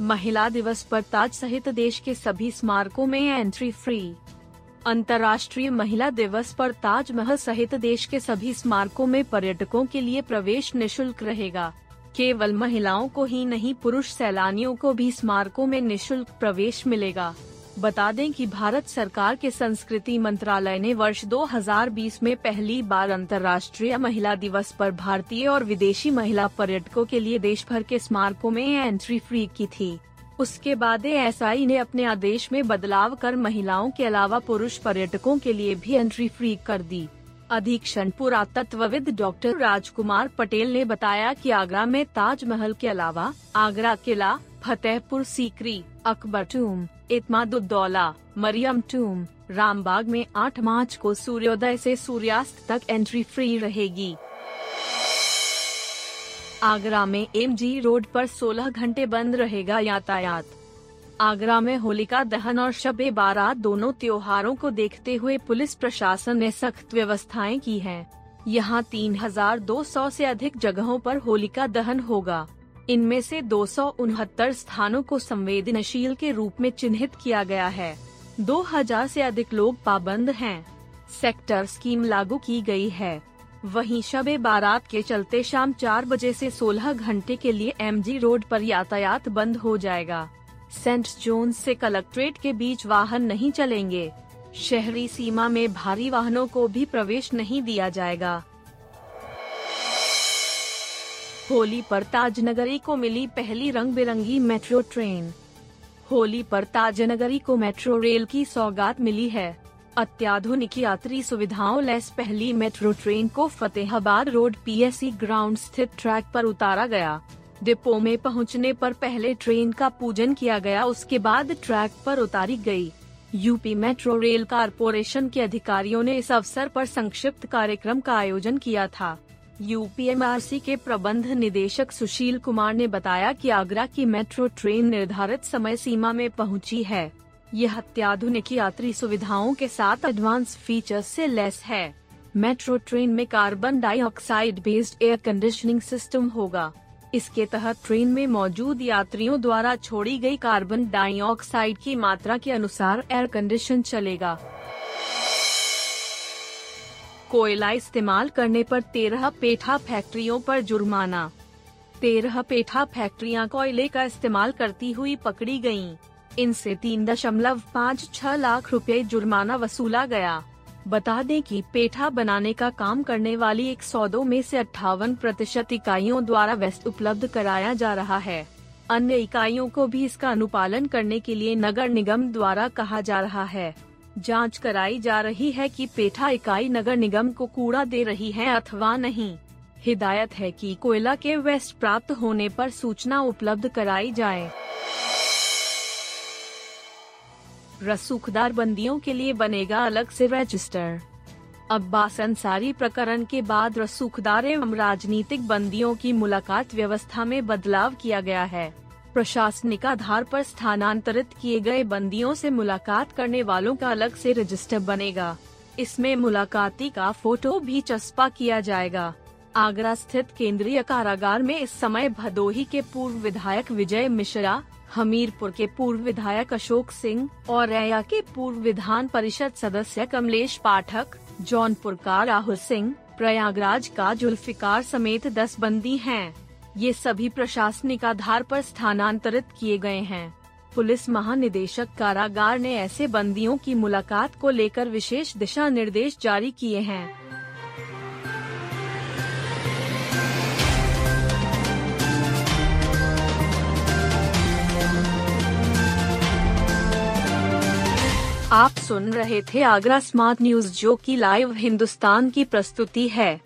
महिला दिवस पर ताज सहित देश के सभी स्मारकों में एंट्री फ्री अंतर्राष्ट्रीय महिला दिवस पर ताजमहल सहित देश के सभी स्मारकों में पर्यटकों के लिए प्रवेश निशुल्क रहेगा। केवल महिलाओं को ही नहीं, पुरुष सैलानियों को भी स्मारकों में निशुल्क प्रवेश मिलेगा। बता दें कि भारत सरकार के संस्कृति मंत्रालय ने वर्ष 2020 में पहली बार अंतर्राष्ट्रीय महिला दिवस पर भारतीय और विदेशी महिला पर्यटकों के लिए देश भर के स्मारकों में एंट्री फ्री की थी। उसके बाद एस ने अपने आदेश में बदलाव कर महिलाओं के अलावा पुरुष पर्यटकों के लिए भी एंट्री फ्री कर दी। अधीक्षण पुरातत्वविद डॉक्टर राजकुमार पटेल ने बताया कि आगरा में ताजमहल के अलावा आगरा किला, फतेहपुर सीकरी अकबर टूम, इतमादुद्दौला, मरियम टूम, रामबाग में 8 मार्च को सूर्योदय से सूर्यास्त तक एंट्री फ्री रहेगी। आगरा में एमजी रोड पर 16 घंटे बंद रहेगा यातायात। आगरा में होलिका दहन और शबे बारात दोनों त्योहारों को देखते हुए पुलिस प्रशासन ने सख्त व्यवस्थाएँ की हैं। यहाँ तीन हज़ार दो सौ ऐसी अधिक जगहों पर होलिका दहन होगा। इनमें से दो सौ उनहत्तर स्थानों को संवेदनशील के रूप में चिन्हित किया गया है। 2000 से अधिक लोग पाबंद हैं। सेक्टर स्कीम लागू की गई है। वहीं शबे बारात के चलते शाम चार बजे से 16 घंटे के लिए एमजी रोड पर यातायात बंद हो जाएगा। सेंट जोन्स से कलेक्ट्रेट के बीच वाहन नहीं चलेंगे। शहरी सीमा में भारी वाहनों को भी प्रवेश नहीं दिया जाएगा। होली पर ताजनगरी को मिली पहली रंग बिरंगी मेट्रो ट्रेन। होली पर ताजनगरी को मेट्रो रेल की सौगात मिली है। अत्याधुनिक यात्री सुविधाओं लेस पहली मेट्रो ट्रेन को फतेहाबाद रोड पीएससी ग्राउंड स्थित ट्रैक पर उतारा गया। डिपो में पहुँचने पर पहले ट्रेन का पूजन किया गया, उसके बाद ट्रैक पर उतारी गई। यूपी मेट्रो रेल कारपोरेशन के अधिकारियों ने इस अवसर पर संक्षिप्त कार्यक्रम का आयोजन किया था। यूपीएमआरसी के प्रबंध निदेशक सुशील कुमार ने बताया कि आगरा की मेट्रो ट्रेन निर्धारित समय सीमा में पहुँची है। यह अत्याधुनिक यात्री सुविधाओं के साथ एडवांस फीचर्स से लेस है। मेट्रो ट्रेन में carbon dioxide based air conditioning system होगा। इसके तहत ट्रेन में मौजूद यात्रियों द्वारा छोड़ी गई कार्बन डाइऑक्साइड की मात्रा के अनुसार एयर कंडीशन चलेगा। कोयला इस्तेमाल करने पर तेरह पेठा फैक्ट्रियों पर जुर्माना। तेरह पेठा फैक्ट्रियाँ कोयले का इस्तेमाल करती हुई पकड़ी गयीं। इनसे तीन दशमलव पाँच छह लाख रुपए जुर्माना वसूला गया। बता दें कि पेठा बनाने का काम करने वाली एक सौदों में से अट्ठावन प्रतिशत इकाइयों द्वारा वेस्ट उपलब्ध कराया जा रहा है। अन्य इकाइयों को भी इसका अनुपालन करने के लिए नगर निगम द्वारा कहा जा रहा है। जाँच कराई जा रही है कि पेठा इकाई नगर निगम को कूड़ा दे रही है अथवा नहीं। हिदायत है कि कोयला के वेस्ट प्राप्त होने पर सूचना उपलब्ध कराई जाए। रसूखदार बंदियों के लिए बनेगा अलग से रजिस्टर। अब्बास अंसारी प्रकरण के बाद रसूखदार एवं राजनीतिक बंदियों की मुलाकात व्यवस्था में बदलाव किया गया है। प्रशासनिक आधार पर स्थानांतरित किए गए बंदियों से मुलाकात करने वालों का अलग से रजिस्टर बनेगा इसमें मुलाकाती का फ़ोटो भी चस्पा किया जाएगा आगरा स्थित केंद्रीय कारागार में इस समय भदोही के पूर्व विधायक विजय मिश्रा, हमीरपुर के पूर्व विधायक अशोक सिंह और रैया के पूर्व विधान परिषद सदस्य कमलेश पाठक, जौनपुर का राहुल सिंह, प्रयागराज का जुल्फिकार समेत दस बंदी हैं। ये सभी प्रशासनिक आधार पर स्थानांतरित किए गए हैं। पुलिस महानिदेशक कारागार ने ऐसे बंदियों की मुलाकात को लेकर विशेष दिशा निर्देश जारी किए हैं। आप सुन रहे थे आगरा स्मार्ट न्यूज़ जो की लाइव हिंदुस्तान की प्रस्तुति है।